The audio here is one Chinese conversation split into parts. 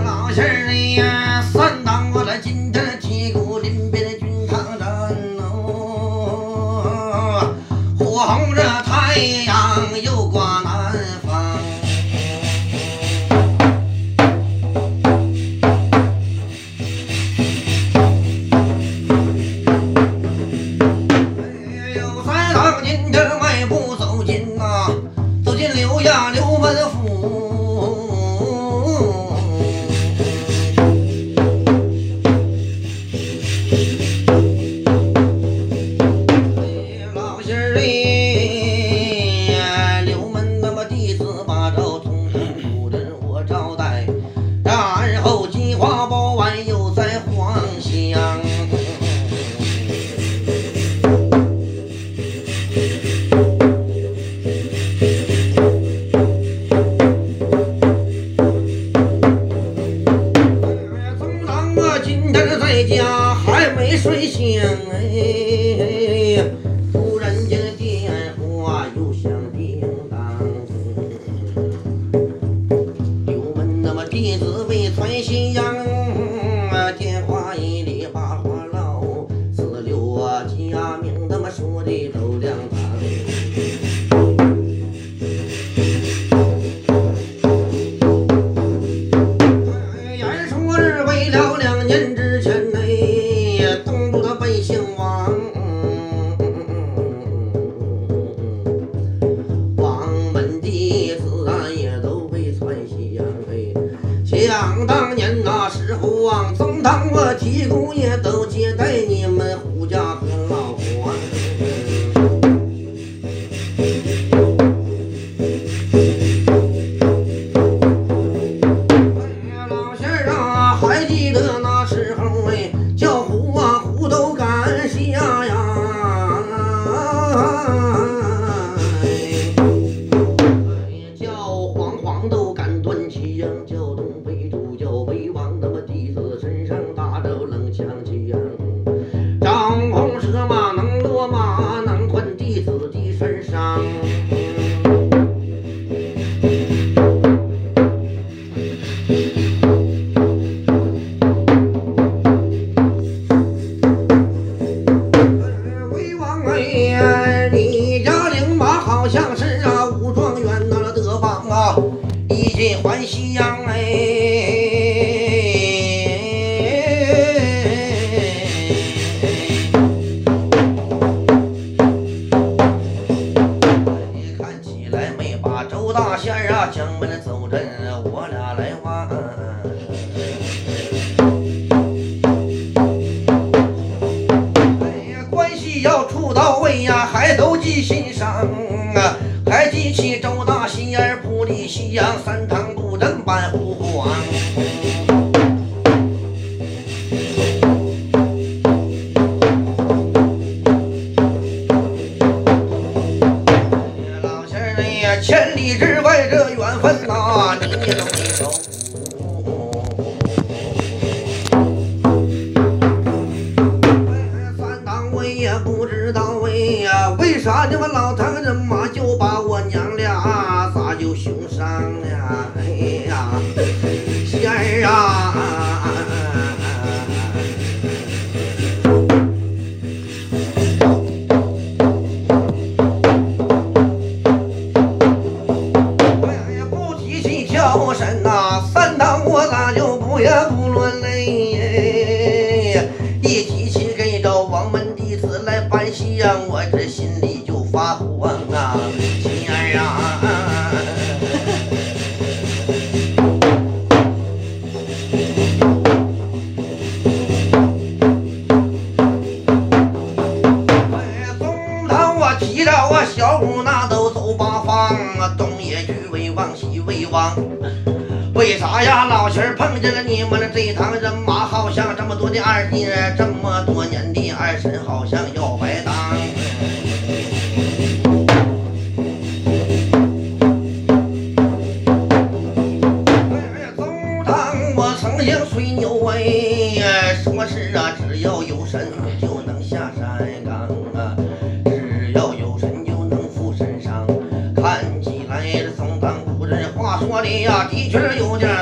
老细儿的呀，三当我在今。后啊宗堂我提姑爷都接待你们胡家江北走阵我俩来玩哎呀关系要处到位呀还都记心上啊。还记起周大仙儿不离西洋三堂不正万户王就完老。这了你们这一堂人马，好像这么多的二弟，这么多年的二婶，好像要白当。哎呀，走堂我曾经水牛喂。哎，什么事啊？只要有神就能下山岗啊。只要有神就能附身上，看起来这从当古这话说的呀，的确有点。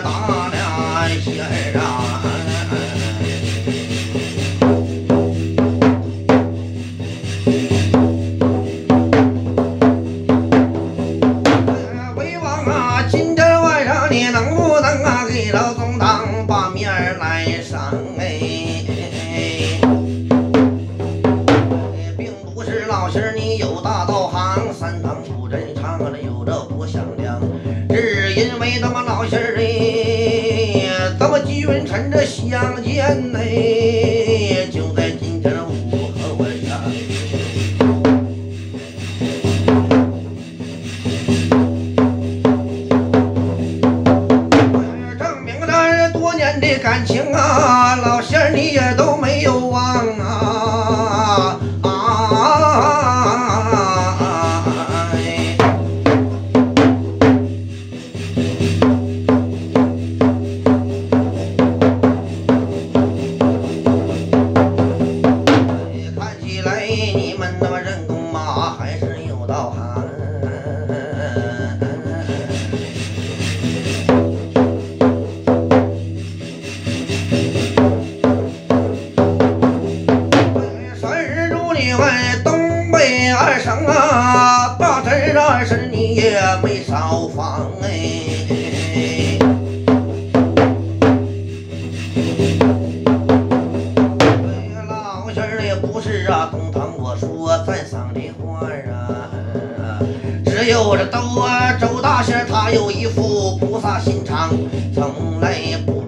我这兜啊，周大仙他有一副菩萨心肠，从来不。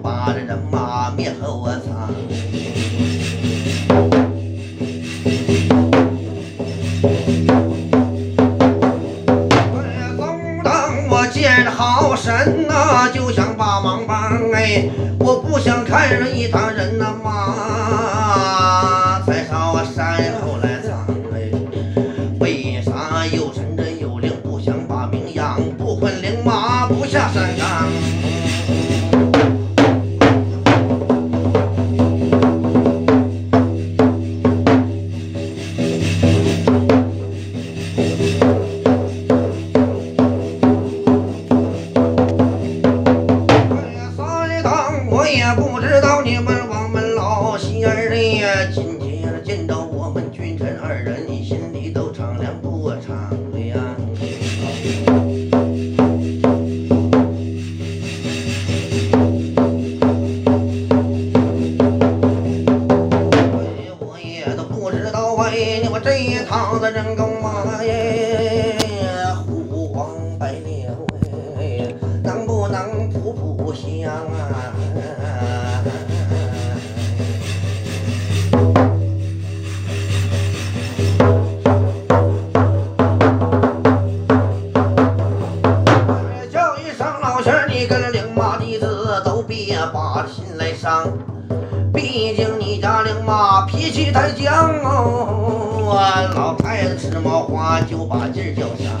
毕竟你家令妈脾气太犟哦，俺老太太吃毛花就把劲儿叫响。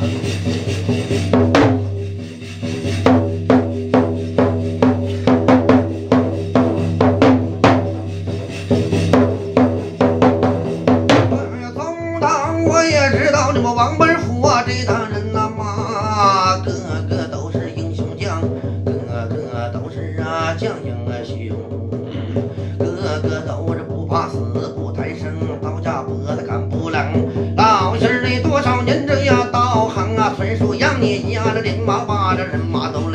你压着零马，把这人马都。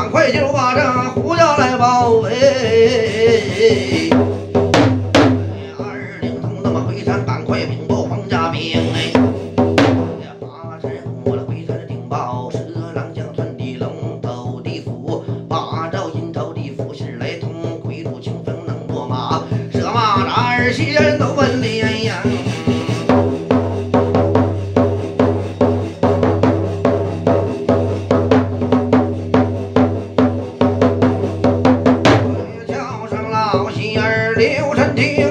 赶快就把这胡家来包围。Yêu!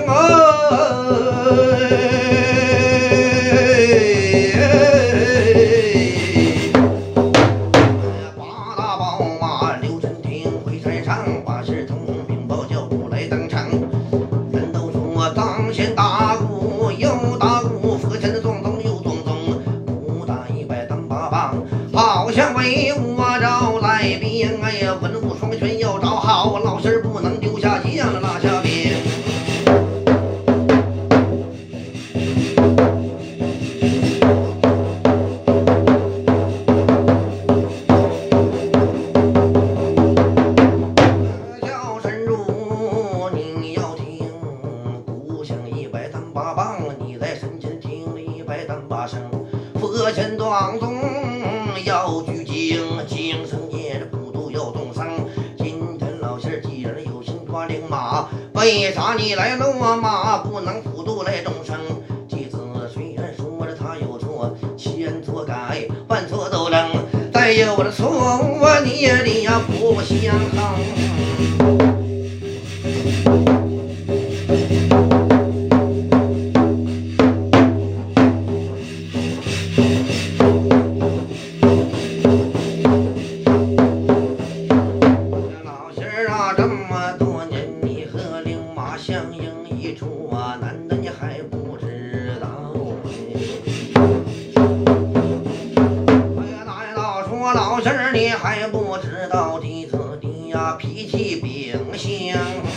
哎呀我的错误啊你也得要不我相抗。Yeah.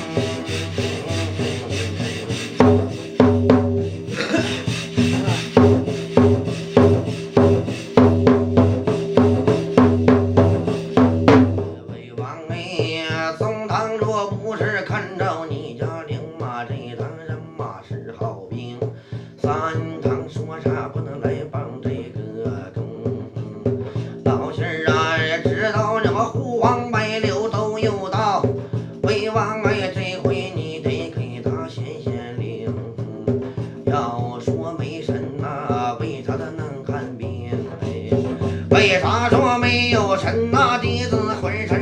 为啥说没有神啊？弟子浑身。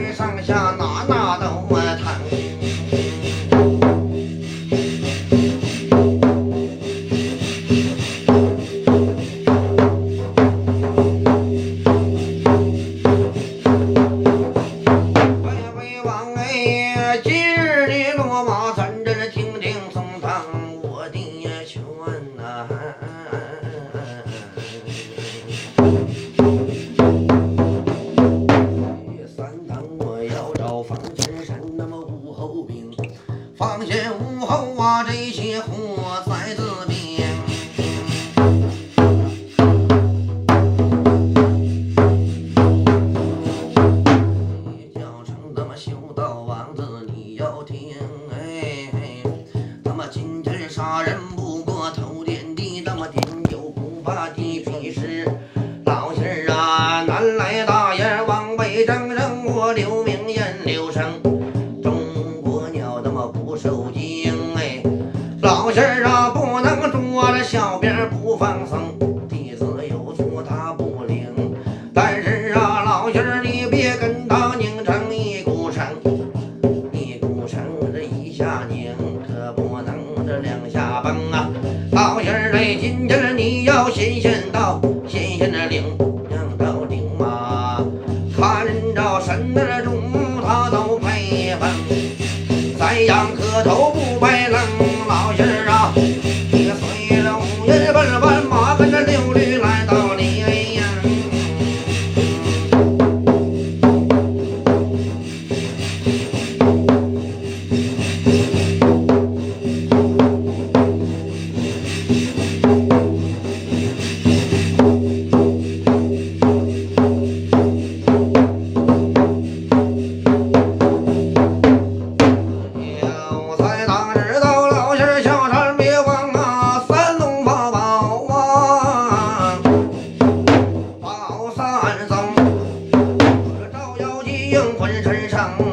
精哎，老实啊。不浑身上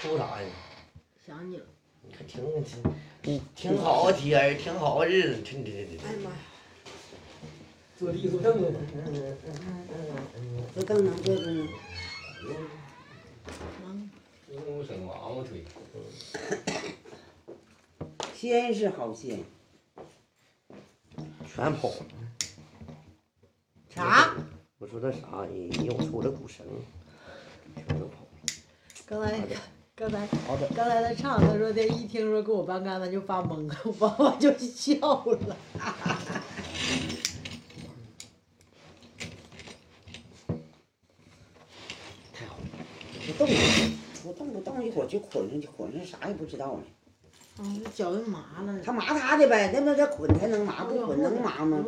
哭啥呀？想你了，你看挺挺你挺好天儿，挺好日子，挺这这这。哎呀妈呀！坐地坐凳子，这凳能坐着呢，能用绳往往推。先是好些，全跑了。啥？我说那啥，又出了股绳，全都跑了。刚才刚才好的，刚才他唱，他说的一听说给我搬杆子就发懵，我我就笑了。太好了。不动了，不动不动一会儿就捆上去，捆上啥也不知道了。嗯，脚就麻了。他麻他的呗，那不得捆才能麻，不捆能麻吗。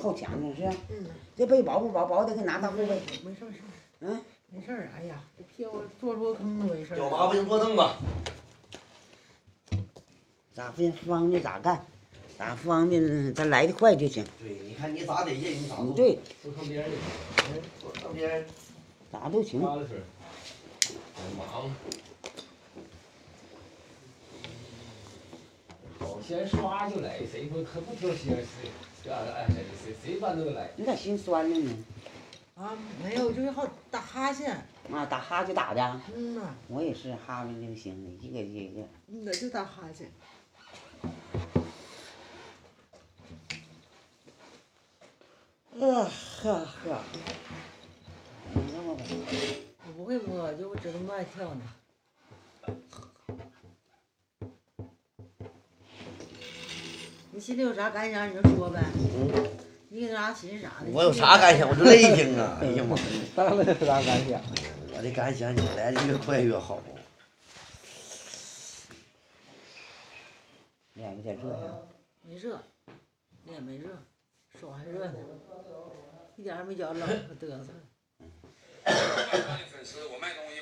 靠墙上是吧？嗯，这被薄不薄？薄的给拿当护背。没事没事。嗯，没事儿。哎呀，这屁股坐出个坑都没事儿。脚麻不行，坐凳吧。咋方方便咋干，咋方便咱来的快就行。对，你看你咋得劲，你咋做。嗯，对，坐旁边去，嗯，坐旁边。咋都行。先刷就来，谁不可不挑先谁这哎谁谁谁搬都来。你咋心酸了呢？啊，没有，就是好打哈欠。啊，打哈欠打的，嗯呐，我也是哈了就行的，一个一个。嗯呐，就打哈欠。啊呵呵，你这么吧，我不会摸，就我只能乱跳呢。你心里有啥感想你就说呗，嗯，你有啥寻思啥的。我有啥感想？我就累挺啊！哎呀妈呀，当然有啥感想？我的感想，你来的越快越好。脸有点热呀。没热，脸没热，手还热呢，一点儿也没觉得冷和嘚瑟。粉丝，我卖东西